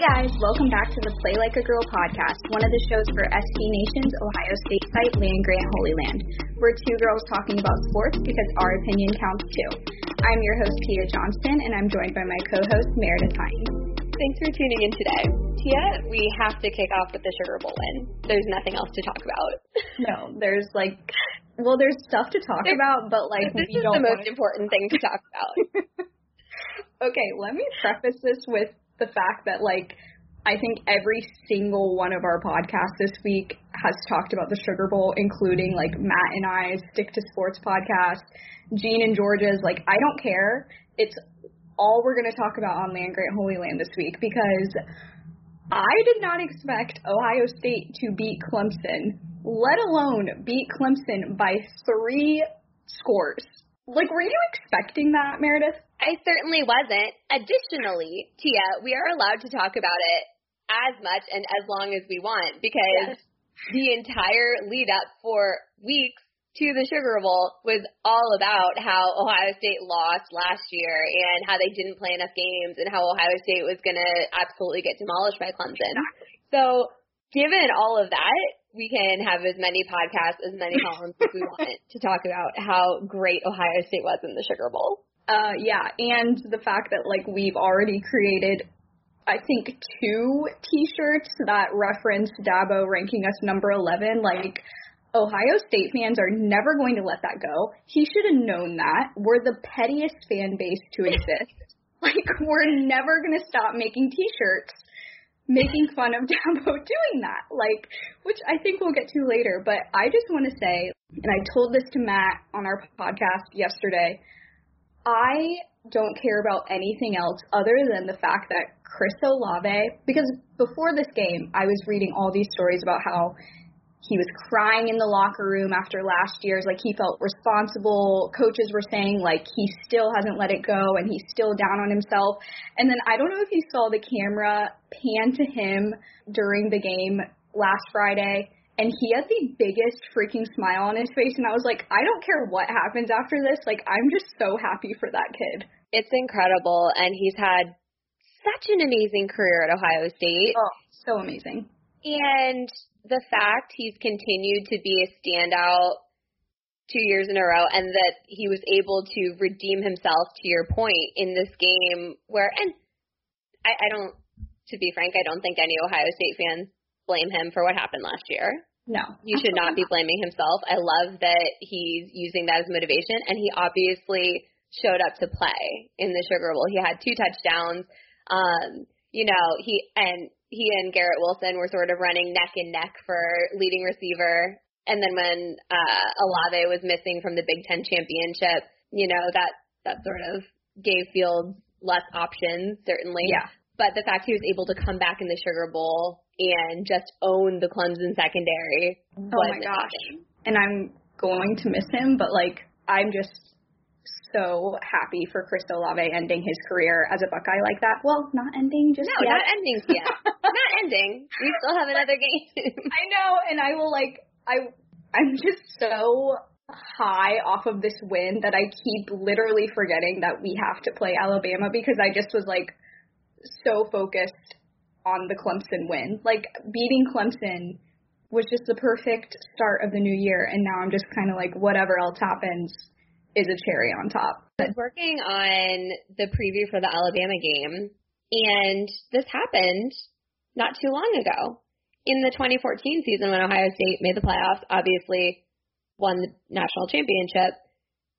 Hey guys, welcome back to the Play Like a Girl podcast, one of the shows for SB Nation's Ohio State site, Land Grant Holy Land. We're two girls talking about sports because our opinion counts too. I'm your host, Tia Johnston, and I'm joined by my co-host, Meredith Hines. Thanks for tuning in today. Tia, we have to kick off with the Sugar Bowl win. There's nothing else to talk about. No, there's like, well, there's stuff to talk There- about, but like, this we is don't the most important thing to talk about. okay, let me preface this with the fact that like I think every single one of our podcasts this week has talked about the Sugar Bowl, including like Matt and I's Stick to Sports podcast, Gene and George's. Like I don't care. It's all we're going to talk about on Land Grant Holy Land this week because I did not expect Ohio State to beat Clemson, let alone beat Clemson by three scores. Like, were you expecting that, Meredith? I certainly wasn't. Additionally, Tia, we are allowed to talk about it as much and as long as we want because the entire lead up for weeks to the Sugar Bowl was all about how Ohio State lost last year and how they didn't play enough games and how Ohio State was going to absolutely get demolished by Clemson. So, given all of that, we can have as many podcasts, as many columns as we want to talk about how great Ohio State was in the Sugar Bowl. Uh, yeah, and the fact that like we've already created, I think two T-shirts that reference Dabo ranking us number eleven. Like Ohio State fans are never going to let that go. He should have known that. We're the pettiest fan base to exist. like we're never gonna stop making T-shirts making fun of Dabo doing that. Like, which I think we'll get to later. But I just want to say, and I told this to Matt on our podcast yesterday. I don't care about anything else other than the fact that Chris Olave, because before this game, I was reading all these stories about how he was crying in the locker room after last year's, like he felt responsible. Coaches were saying like he still hasn't let it go and he's still down on himself. And then I don't know if you saw the camera pan to him during the game last Friday and he had the biggest freaking smile on his face and I was like, I don't care what happens after this, like I'm just so happy for that kid. It's incredible, and he's had such an amazing career at Ohio State. Oh, so amazing. And the fact he's continued to be a standout two years in a row and that he was able to redeem himself to your point in this game where and I, I don't to be frank, I don't think any Ohio State fans blame him for what happened last year. No. You should not be blaming himself. I love that he's using that as motivation and he obviously showed up to play in the Sugar Bowl. He had two touchdowns. Um, you know, he and he and Garrett Wilson were sort of running neck and neck for leading receiver. And then when uh Olave was missing from the Big Ten championship, you know, that that sort of gave Fields less options, certainly. Yeah. But the fact he was able to come back in the Sugar Bowl and just own the Clemson secondary Oh my gosh. amazing. And I'm going to miss him, but like I'm just so happy for Chris Olave ending his career as a Buckeye like that. Well, not ending just No, yet. not ending yet. not ending. We still have another game. I know, and I will like I I'm just so high off of this win that I keep literally forgetting that we have to play Alabama because I just was like so focused on the Clemson win. Like beating Clemson was just the perfect start of the new year. And now I'm just kind of like, whatever else happens is a cherry on top. I was working on the preview for the Alabama game, and this happened not too long ago. In the 2014 season when Ohio State made the playoffs, obviously won the national championship.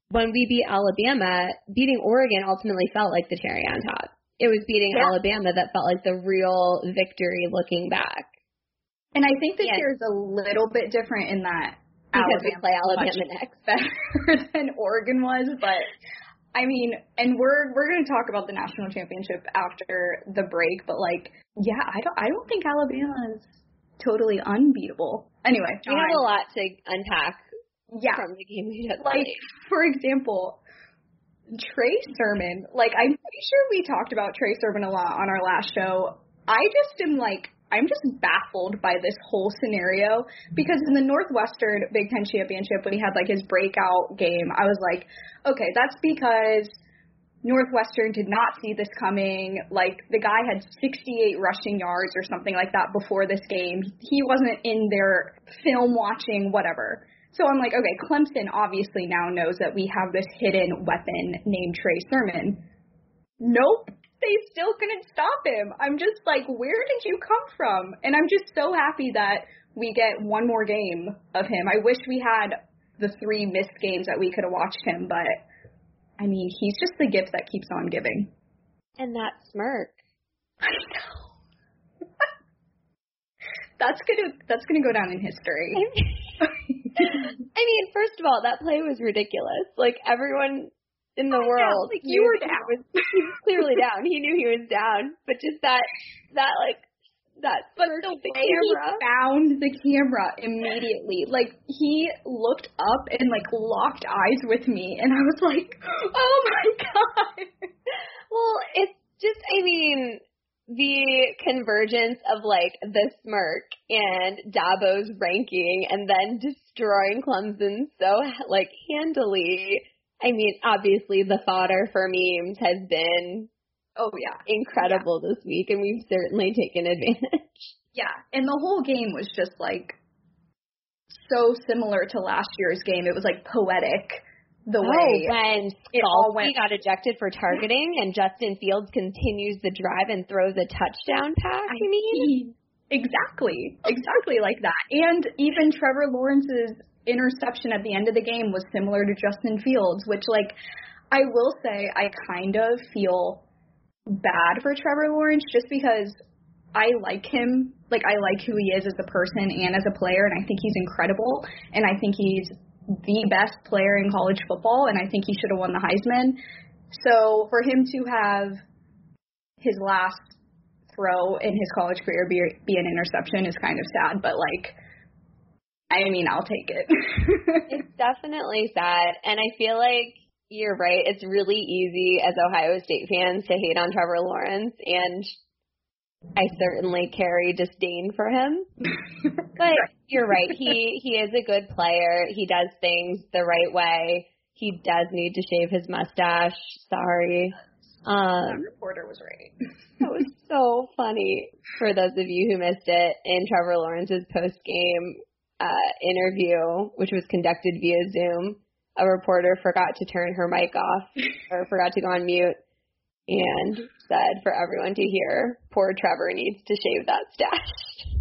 When we beat Alabama, beating Oregon ultimately felt like the cherry on top. It was beating Yeah. Alabama that felt like the real victory looking back. And I think this Yes. year is a little bit different in that Because we play Alabama next. better than Oregon was, but I mean, and we're we're going to talk about the national championship after the break, but like, yeah, I don't I don't think Alabama is totally unbeatable. Anyway, We have a lot to unpack yeah, from the game we just like for example, Trey Sermon. Like I'm pretty sure we talked about Trey Sermon a lot on our last show. I just am like I'm just baffled by this whole scenario because in the Northwestern Big Ten championship when he had like his breakout game, I was like, okay, that's because Northwestern did not see this coming. Like the guy had 68 rushing yards or something like that before this game. He wasn't in their film watching, whatever. So I'm like, okay, Clemson obviously now knows that we have this hidden weapon named Trey Sermon. Nope, they still couldn't stop him. I'm just like, where did you come from? And I'm just so happy that we get one more game of him. I wish we had the three missed games that we could have watched him, but I mean, he's just the gift that keeps on giving. And that smirk. I know. that's gonna that's gonna go down in history. I mean, first of all, that play was ridiculous. Like everyone in the know, world, like, you were down. He was, he was clearly down. He knew he was down, but just that, that like, that But the the way camera. he found the camera immediately, like he looked up and like locked eyes with me, and I was like, "Oh my god!" Well, it's just, I mean, the convergence of like the smirk and Dabo's ranking and then destroying Clemson so like handily. I mean, obviously the fodder for memes has been Oh yeah, incredible this week and we've certainly taken advantage. yeah, and the whole game was just like so similar to last year's game. It was like poetic the Oh, way when it all went- got ejected for targeting and Justin Fields continues the drive and throws a touchdown pass, you mean? Exactly. Exactly like that. And even Trevor Lawrence's interception at the end of the game was similar to Justin Fields, which like I will say I kind of feel bad for Trevor Lawrence just because I like him. Like I like who he is as a person and as a player and I think he's incredible and I think he's the best player in college football and I think he should have won the Heisman. So for him to have his last throw in his college career be, be an interception is kind of sad, but like, I mean, I'll take it. It's definitely sad, and I feel like you're right. It's really easy as Ohio State fans to hate on Trevor Lawrence, and I certainly carry disdain for him. But you're right. He he is a good player. He does things the right way. He does need to shave his mustache. Sorry. that Um, reporter was right. that was so funny for those of you who missed it in Trevor Lawrence's post game uh, interview, which was conducted via Zoom. A reporter forgot to turn her mic off or forgot to go on mute and said for everyone to hear, poor Trevor needs to shave that stash.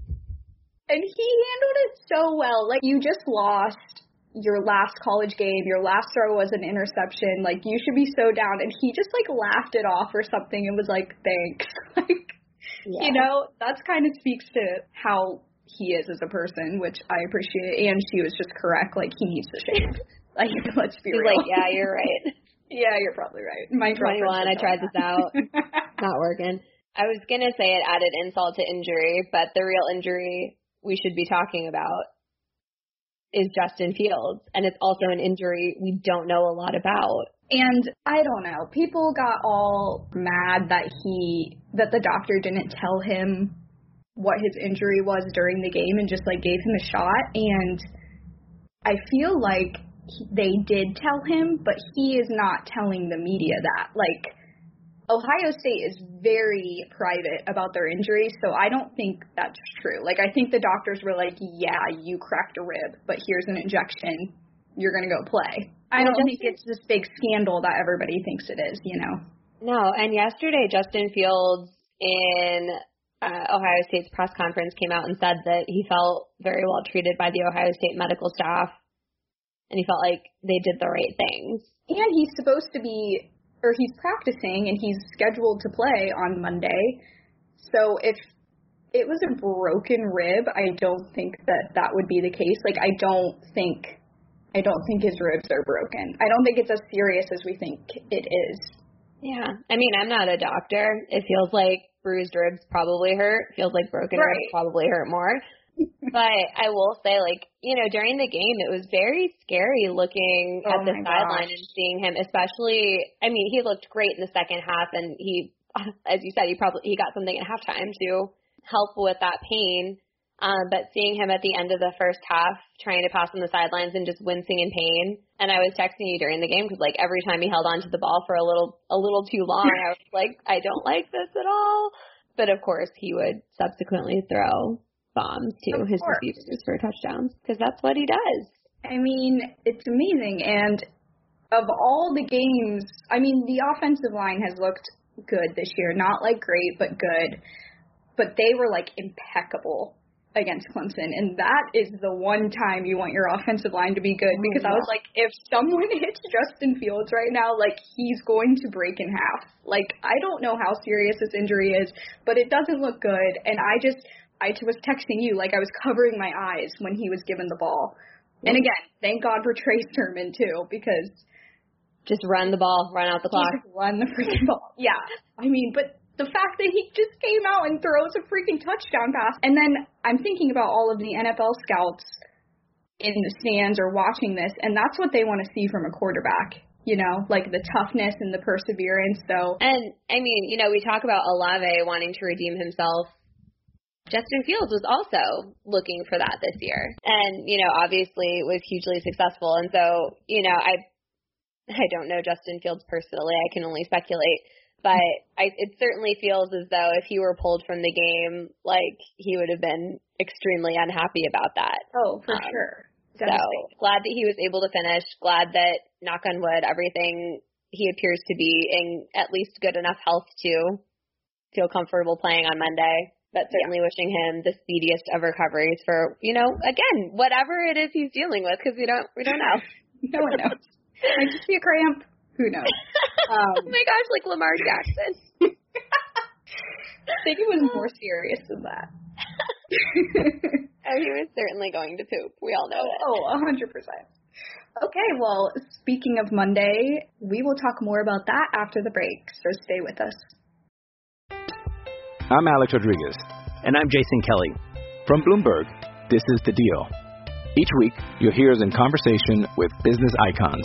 And he handled it so well. Like, you just lost your last college game. Your last throw was an interception. Like, you should be so down. And he just, like, laughed it off or something and was like, thanks. like, you know, that's kind of speaks to how he is as a person, which I appreciate. And she was just correct. Like, he needs to shave. like, let's be He's real. like, yeah, you're right. Yeah, you're probably right. My 21, I tried this out. out. Not working. I was going to say it added insult to injury, but the real injury we should be talking about is Justin Fields. And it's also an injury we don't know a lot about. and I don't know. People got all mad that he that the doctor didn't tell him what his injury was during the game and just like gave him a shot and I feel like they did tell him, but he is not telling the media that. Like Ohio State is very private about their injuries, so I don't think that's true. Like I think the doctors were like, "Yeah, you cracked a rib, but here's an injection. You're going to go play." I don't think it's this big scandal that everybody thinks it is, you know. No, and yesterday Justin Fields in uh, Ohio State's press conference came out and said that he felt very well treated by the Ohio State medical staff and he felt like they did the right things. And he's supposed to be or he's practicing and he's scheduled to play on Monday. So if it was a broken rib, I don't think that that would be the case. Like I don't think I don't think his ribs are broken. I don't think it's as serious as we think it is. Yeah. I mean, I'm not a doctor. It feels like bruised ribs probably hurt. Feels like broken right. ribs probably hurt more. but I will say, like, you know, during the game, it was very scary looking oh at the sideline and seeing him, especially, I mean, he looked great in the second half and he, as you said, he probably, he got something at halftime to help with that pain. Um, but seeing him at the end of the first half trying to pass on the sidelines and just wincing in pain, and I was texting you during the game because like every time he held onto the ball for a little a little too long, I was like, I don't like this at all. But of course, he would subsequently throw bombs to Of his course. receivers for touchdowns because that's what he does. I mean, it's amazing. And of all the games, I mean, the offensive line has looked good this year. Not like great, but good. But they were like impeccable against Clemson. And that is the one time you want your offensive line to be good oh, because I was like, if someone hits Justin Fields right now, like he's going to break in half. Like, I don't know how serious this injury is, but it doesn't look good. And I just, I was texting you, like I was covering my eyes when he was given the ball. And again, thank God for Trey Sermon too, because Just run the ball, run out the clock. just run the freaking ball. Yeah, I mean, but the fact that he just came out and throws a freaking touchdown pass, and then I'm thinking about all of the NFL scouts in the stands or watching this, and that's what they want to see from a quarterback. You know, like the toughness and the perseverance. So And I mean, you know, we talk about Olave wanting to redeem himself. Justin Fields was also looking for that this year. And, you know, obviously was hugely successful. And so, you know, I I don't know Justin Fields personally. I can only speculate. But I it certainly feels as though if he were pulled from the game, like he would have been extremely unhappy about that. oh, for Um, sure. So glad that he was able to finish. Glad that, knock on wood, everything he appears to be in at least good enough health to feel comfortable playing on Monday. But certainly wishing him the speediest of recoveries for, you know, again, whatever it is he's dealing with, because we don't we don't know. no one knows. Might just be a cramp. Who knows? oh Um, my gosh, like Lamar Jackson. I think it was more serious than that. oh, he was certainly going to poop. We all know it. Oh, a hundred percent. Okay, well, speaking of Monday, we will talk more about that after the break, so stay with us. I'm Alex Rodriguez. And I'm Jason Kelly. From Bloomberg, this is The Deal. Each week, you'll hear us in conversation with business icons.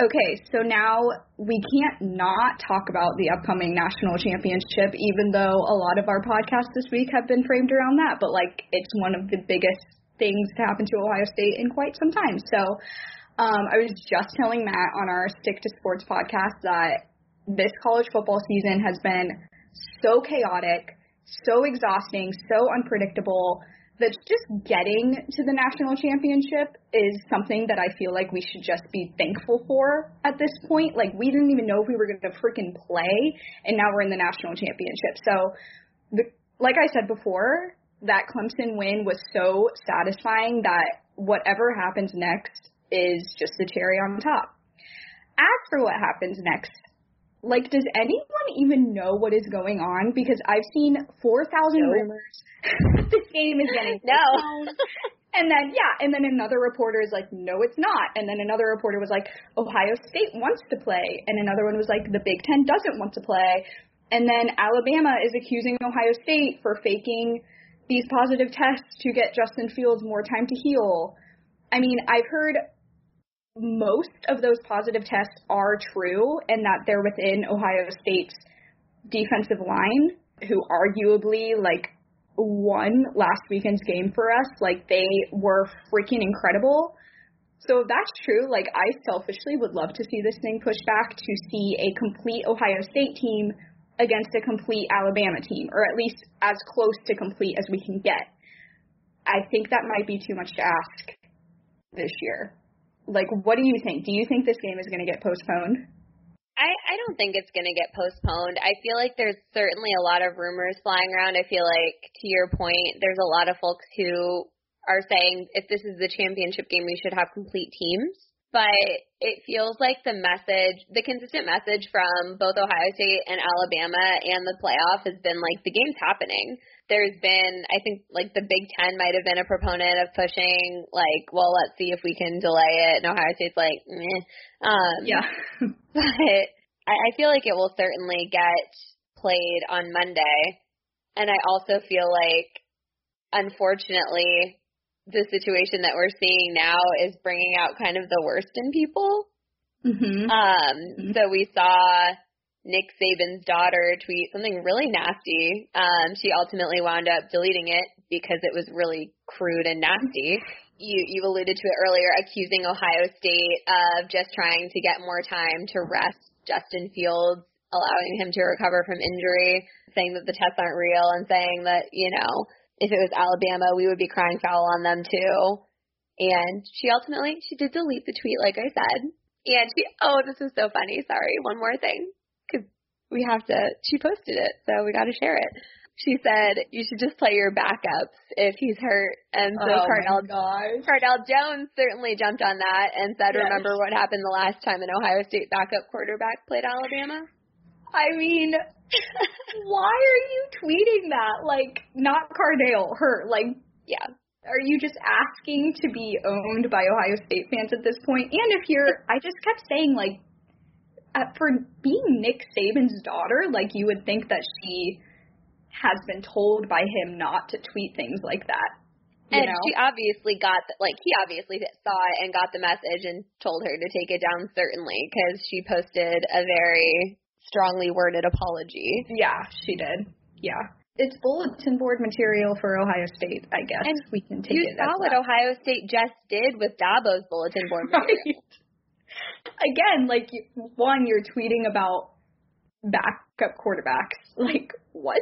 Okay, so now we can't not talk about the upcoming national championship, even though a lot of our podcasts this week have been framed around that. But like, it's one of the biggest things to happen to Ohio State in quite some time. So, um, I was just telling Matt on our Stick to Sports podcast that this college football season has been so chaotic, so exhausting, so unpredictable that just getting to the national championship is something that I feel like we should just be thankful for at this point. Like we didn't even know if we were going to freaking play, and now we're in the national championship. So, the, like I said before, that Clemson win was so satisfying that whatever happens next is just the cherry on top. As for what happens next, like, does anyone even know what is going on? Because I've seen 4,000 No. rumors this game is getting No. And then, yeah, and then another reporter is like, no, it's not. And then another reporter was like, Ohio State wants to play. And another one was like, the Big Ten doesn't want to play. And then Alabama is accusing Ohio State for faking these positive tests to get Justin Fields more time to heal. I mean, I've heard most of those positive tests are true and that they're within Ohio State's defensive line, who arguably like won last weekend's game for us. Like they were freaking incredible. So if that's true, like I selfishly would love to see this thing pushed back to see a complete Ohio State team against a complete Alabama team, or at least as close to complete as we can get. I think that might be too much to ask this year. Like, what do you think? Do you think this game is going to get postponed? I, I don't think it's going to get postponed. I feel like there's certainly a lot of rumors flying around. I feel like, to your point, there's a lot of folks who are saying if this is the championship game, we should have complete teams but it feels like the message, the consistent message from both Ohio State and Alabama and the playoff has been like the game's happening. There's been, I think, like the Big Ten might have been a proponent of pushing, like, well, let's see if we can delay it. And Ohio State's like, Meh. Um, yeah. but I, I feel like it will certainly get played on Monday. And I also feel like, unfortunately, the situation that we're seeing now is bringing out kind of the worst in people. Mm-hmm. Um, mm-hmm. so we saw Nick Saban's daughter tweet something really nasty. Um, she ultimately wound up deleting it because it was really crude and nasty. You you alluded to it earlier, accusing Ohio State of just trying to get more time to rest Justin Fields, allowing him to recover from injury, saying that the tests aren't real, and saying that you know if it was Alabama, we would be crying foul on them too. And she ultimately she did delete the tweet, like I said. And she oh, this is so funny. Sorry, one more thing, because we have to. She posted it, so we got to share it. She said you should just play your backups if he's hurt. And so oh Cardale Cardale Jones certainly jumped on that and said, yes. "Remember what happened the last time an Ohio State backup quarterback played Alabama?" I mean, why are you tweeting that? Like, not Cardale, her. Like, yeah. Are you just asking to be owned by Ohio State fans at this point? And if you're, I just kept saying, like, uh, for being Nick Saban's daughter, like, you would think that she has been told by him not to tweet things like that. and know? she obviously got, the, like, he obviously saw it and got the message and told her to take it down, certainly, because she posted a very strongly worded apology. Yeah, she did. Yeah. It's bulletin board material for Ohio State, I guess. And we can take you it. saw what that. Ohio State just did with Dabo's bulletin board material. Right. Again, like one, you're tweeting about backup quarterbacks. Like what?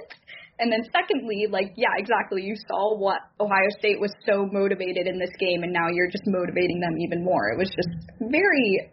And then secondly, like yeah, exactly. You saw what Ohio State was so motivated in this game, and now you're just motivating them even more. It was just very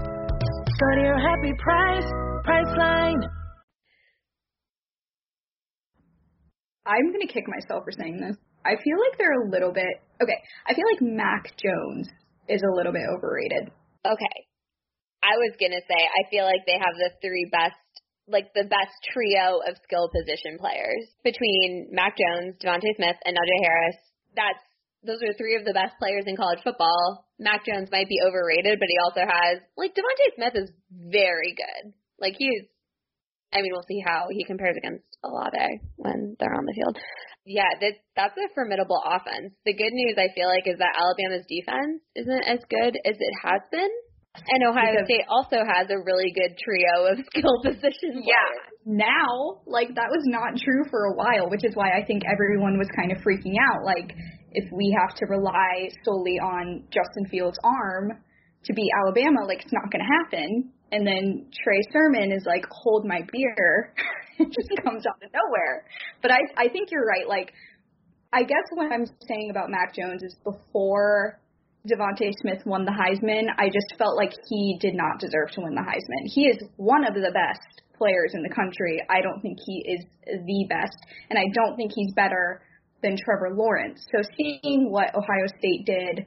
Go to your happy price, Priceline. I'm gonna kick myself for saying this. I feel like they're a little bit okay. I feel like Mac Jones is a little bit overrated. Okay. I was gonna say I feel like they have the three best like the best trio of skill position players between Mac Jones, DeVonta Smith, and Najee Harris. That's those are three of the best players in college football. Mac Jones might be overrated, but he also has like DeVonta Smith is very good. Like he's I mean, we'll see how he compares against Olave when they're on the field. Yeah, that that's a formidable offense. The good news I feel like is that Alabama's defense isn't as good as it has been. And Ohio Because- State also has a really good trio of skill position Yeah. Now, like that was not true for a while, which is why I think everyone was kind of freaking out. Like, if we have to rely solely on Justin Fields' arm to beat Alabama, like it's not going to happen. And then Trey Sermon is like, "Hold my beer," it just comes out of nowhere. But I, I think you're right. Like, I guess what I'm saying about Mac Jones is before DeVonta Smith won the Heisman, I just felt like he did not deserve to win the Heisman. He is one of the best players in the country. I don't think he is the best, and I don't think he's better than Trevor Lawrence. So seeing what Ohio State did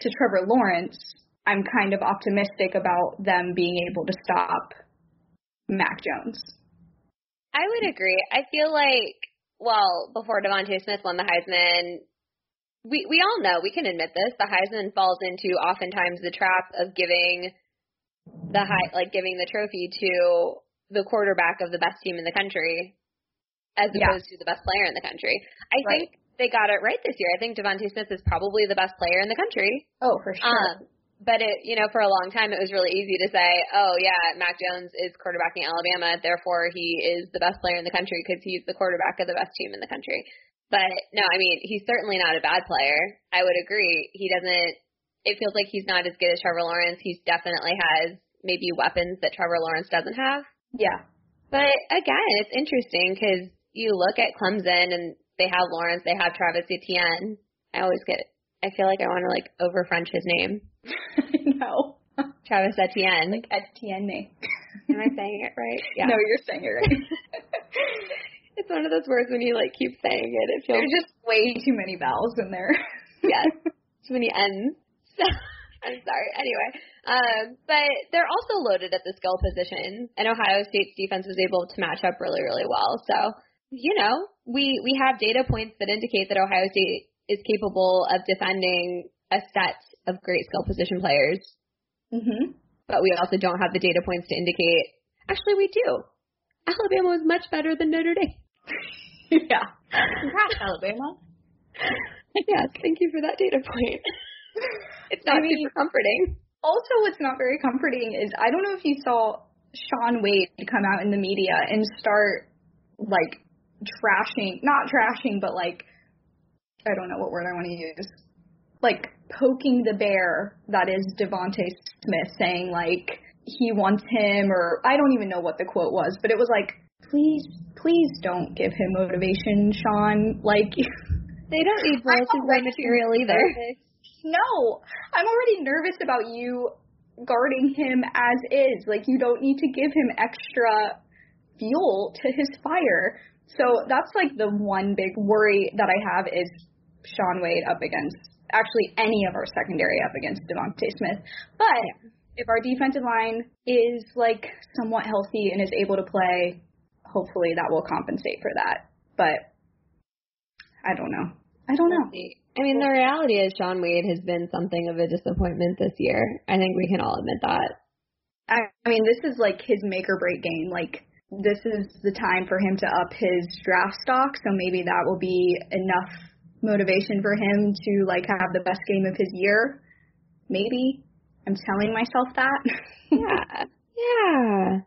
to Trevor Lawrence, I'm kind of optimistic about them being able to stop Mac Jones. I would agree. I feel like, well, before DeVonta Smith won the Heisman, we we all know we can admit this. The Heisman falls into oftentimes the trap of giving the high, like giving the trophy to the quarterback of the best team in the country, as Yeah. opposed to the best player in the country. I Right. think they got it right this year. I think DeVonta Smith is probably the best player in the country. Oh, for sure. Um, but it, you know, for a long time, it was really easy to say, "Oh yeah, Mac Jones is quarterbacking Alabama, therefore he is the best player in the country because he's the quarterback of the best team in the country." But no, I mean, he's certainly not a bad player. I would agree. He doesn't. It feels like he's not as good as Trevor Lawrence. He definitely has maybe weapons that Trevor Lawrence doesn't have. Yeah. But again, it's interesting because you look at Clemson and they have Lawrence, they have Travis Etienne. I always get, I feel like I want to like over French his name, no. Travis Etienne. Like Etienne. Am I saying it right? Yeah. No, you're saying it right. it's one of those words when you like keep saying it, it feels There's just way too many vowels in there. yes, too many N's. So I'm sorry. Anyway, um, but they're also loaded at the skill position, and Ohio State's defense was able to match up really, really well. So you know, we we have data points that indicate that Ohio State is capable of defending a set of great skill position players, mhm. but we also don't have the data points to indicate. Actually, we do. Alabama was much better than Notre Dame. yeah. Congrats, Alabama. yes, thank you for that data point. it's not I mean- super comforting. Also, what's not very comforting is I don't know if you saw Shaun Wade come out in the media and start like trashing, not trashing, but like I don't know what word I want to use, like poking the bear that is DeVonta Smith, saying like he wants him, or I don't even know what the quote was, but it was like, please, please don't give him motivation, Shaun. Like, They don't need board already material either. No, I'm already nervous about you guarding him as is. Like, you don't need to give him extra fuel to his fire. So that's like the one big worry that I have is Shaun Wade up against actually any of our secondary up against DeVonta Smith. But if our defensive line is like somewhat healthy and is able to play, hopefully that will compensate for that. But I don't know. I don't know. I mean, the reality is Shaun Wade has been something of a disappointment this year. I think we can all admit that. I, I mean, this is like his make or break game. Like, this is the time for him to up his draft stock. So maybe that will be enough motivation for him to like have the best game of his year. Maybe. I'm telling myself that. Yeah. Yeah.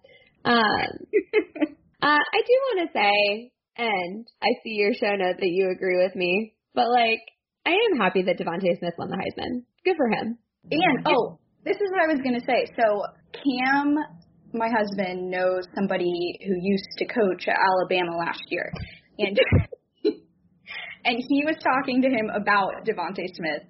Um, uh, I do want to say, and I see your show note that you agree with me, but like, I am happy that DeVonta Smith won the Heisman. Good for him. And oh, this is what I was gonna say. So Cam, my husband, knows somebody who used to coach at Alabama last year, and and he was talking to him about DeVonta Smith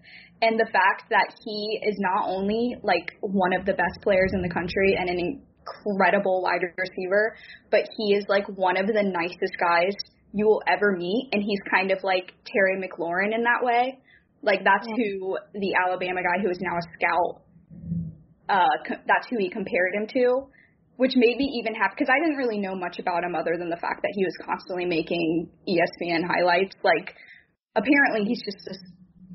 and the fact that he is not only like one of the best players in the country and an incredible wide receiver, but he is like one of the nicest guys you will ever meet, and he's kind of like Terry McLaurin in that way. Like that's who the Alabama guy who is now a scout. Uh, co- that's who he compared him to, which made me even have because I didn't really know much about him other than the fact that he was constantly making ESPN highlights. Like, apparently he's just this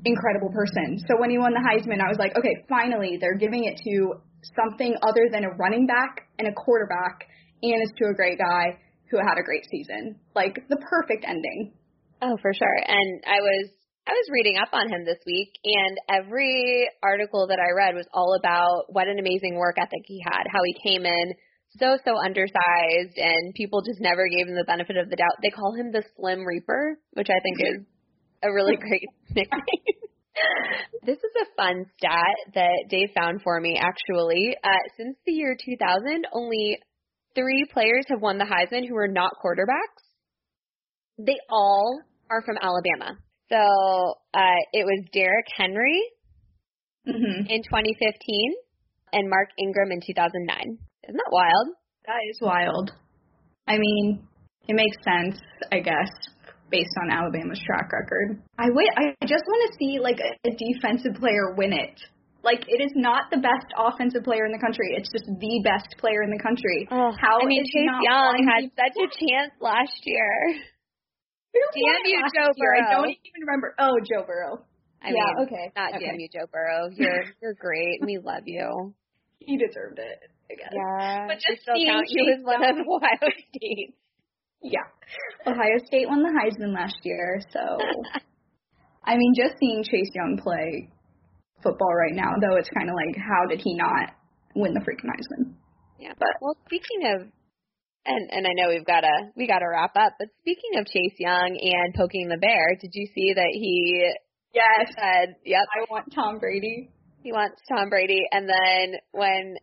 incredible person. So when he won the Heisman, I was like, okay, finally they're giving it to something other than a running back and a quarterback, and it's to a great guy who had a great season. Like the perfect ending. Oh, for sure. And I was I was reading up on him this week and every article that I read was all about what an amazing work ethic he had, how he came in so so undersized and people just never gave him the benefit of the doubt. They call him the Slim Reaper, which I think is a really great nickname. this is a fun stat that Dave found for me actually. Uh, since the year 2000, only three players have won the Heisman who are not quarterbacks. They all are from Alabama. So uh, it was Derrick Henry Mm-hmm. in 2015 and Mark Ingram in 2009. Isn't that wild? That is wild. I mean, it makes sense, I guess, based on Alabama's track record. I wait. I just want to see like a, a defensive player win it. Like it is not the best offensive player in the country. It's just the best player in the country. Oh, How I mean, is he Chase Young had such a chance last year. Damn you, Joe year? I don't even remember. Oh, Joe Burrow. I yeah. mean, okay. not okay. damn you, Joe Burrow. You're you're great. We love you. He deserved it. I guess. Yeah, But just seeing count you Chase as one of Ohio State. Yeah. Ohio State won the Heisman last year, so I mean, just seeing Chase Young play football right now, though, it's kind of like, how did he not win the freaking Heisman? Yeah. But Well, speaking of, and and I know we've got to we got to wrap up. But speaking of Chase Young and poking the bear, did you see that he yes, said, "Yep, I want Tom Brady. he wants Tom Brady," and then when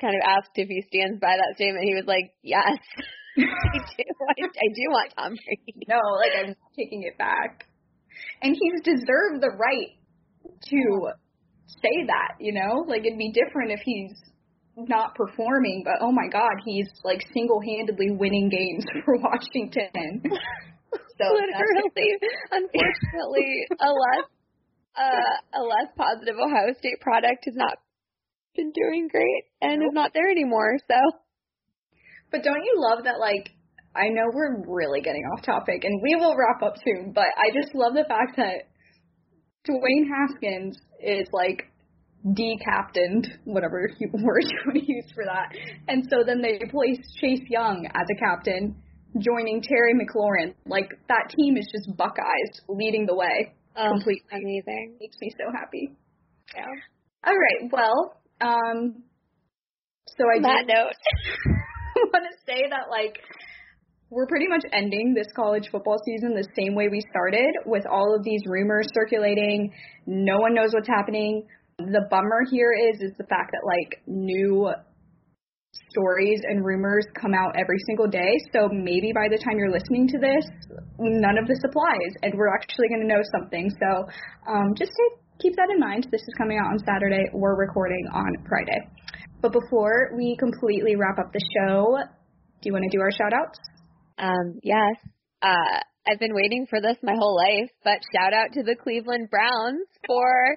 kind of asked if he stands by that statement, he was like, "Yes, I do. I, I do want Tom Brady." No, like I'm taking it back. And he's deserved the right to say that, you know? Like it'd be different if he's not performing, but oh my god, he's like single-handedly winning games for Washington. So Literally, unfortunately, a less uh, a less positive Ohio State product has not been doing great and is not there anymore. So But don't you love that like I know we're really getting off topic and we will wrap up soon, but I just love the fact that Dwayne Haskins is like decaptained, whatever word you want to use for that. And so then they place Chase Young as a captain, joining Terry McLaurin. Like that team is just Buckeyes leading the way. oh, Completely. amazing. Makes me so happy. Yeah. All right, well, um so I that do note, want to say that like we're pretty much ending this college football season the same way we started with all of these rumors circulating. No one knows what's happening. The bummer here is is the fact that like new stories and rumors come out every single day. So maybe by the time you're listening to this, none of this applies and we're actually going to know something. So um, just to keep that in mind. This is coming out on Saturday. We're recording on Friday. But before we completely wrap up the show, do you want to do our shout outs? Um, yes, uh, I've been waiting for this my whole life. But shout out to the Cleveland Browns for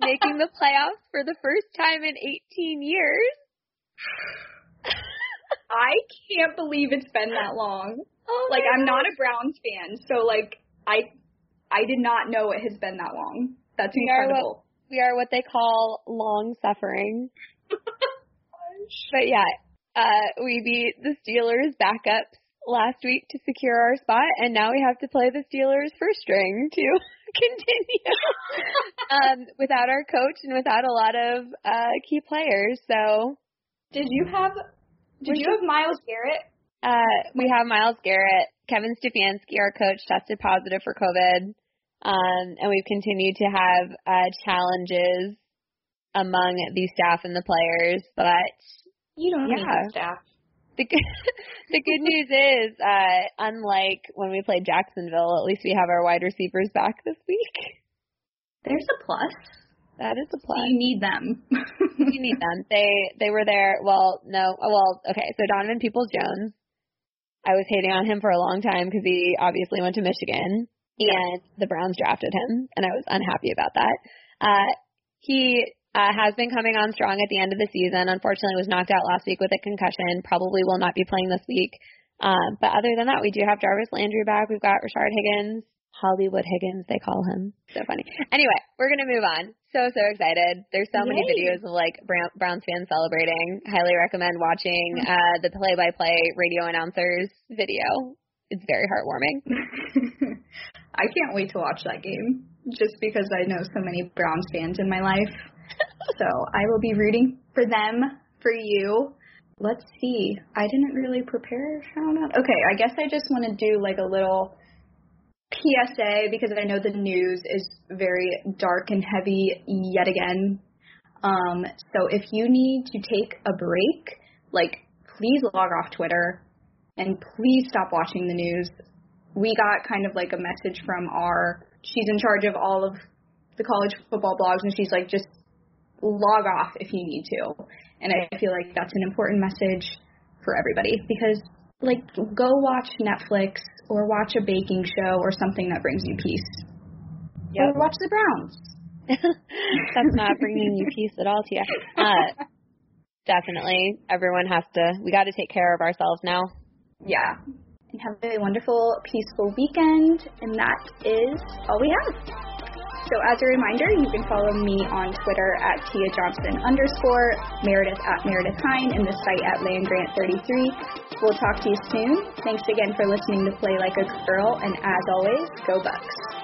making the playoffs for the first time in 18 years. I can't believe it's been that long. Oh Like I'm not a Browns fan, so like I I did not know it has been that long. That's We are what- incredible. we are what they call long suffering. but yeah, uh, we beat the Steelers backups last week to secure our spot, and now we have to play the Steelers first string to continue um, without our coach and without a lot of uh, key players. So Did you have did you have Myles Garrett? uh, we have Myles Garrett, Kevin Stefanski, our coach, tested positive for COVID, um, and we've continued to have uh, challenges among the staff and the players. But You don't need the staff. The good, the good news is, uh, unlike when we played Jacksonville, at least we have our wide receivers back this week. There's a plus. That is a plus. You need them. you need them. They they were there. Well, no. oh, Well, okay. So Donovan Peoples Jones, I was hating on him for a long time because he obviously went to Michigan, and the Browns drafted him, and I was unhappy about that. Uh, he uh, has been coming on strong at the end of the season. Unfortunately, was knocked out last week with a concussion. Probably will not be playing this week. Um, but other than that, we do have Jarvis Landry back. We've got Rashard Higgins, Hollywood Higgins, they call him. So funny. Anyway, we're gonna move on. So so excited. There's so many videos of like Brown, Browns fans celebrating. Highly recommend watching uh, the play-by-play radio announcers video. It's very heartwarming. I can't wait to watch that game just because I know so many Browns fans in my life. So I will be rooting for them, for you. Let's see. I didn't really prepare shout out. Okay, I guess I just want to do like a little PSA because I know the news is very dark and heavy yet again. Um, so if you need to take a break, like please log off Twitter and please stop watching the news. We got kind of like a message from our she's in charge of all of the college football blogs and she's like just log off if you need to. And I feel like that's an important message for everybody because like go watch Netflix or watch a baking show or something that brings you peace. Yep. Or watch the Browns. That's not bringing you peace at all, Tia. Uh, definitely, everyone has to. We got to take care of ourselves now. Yeah. And have a wonderful, peaceful weekend. And that is all we have. So as a reminder, you can follow me on Twitter at Tia Johnson underscore, Meredith at Meredith Hine, and the site at LandGrant33. We'll talk to you soon. Thanks again for listening to Play Like a Girl, and as always, go Bucks.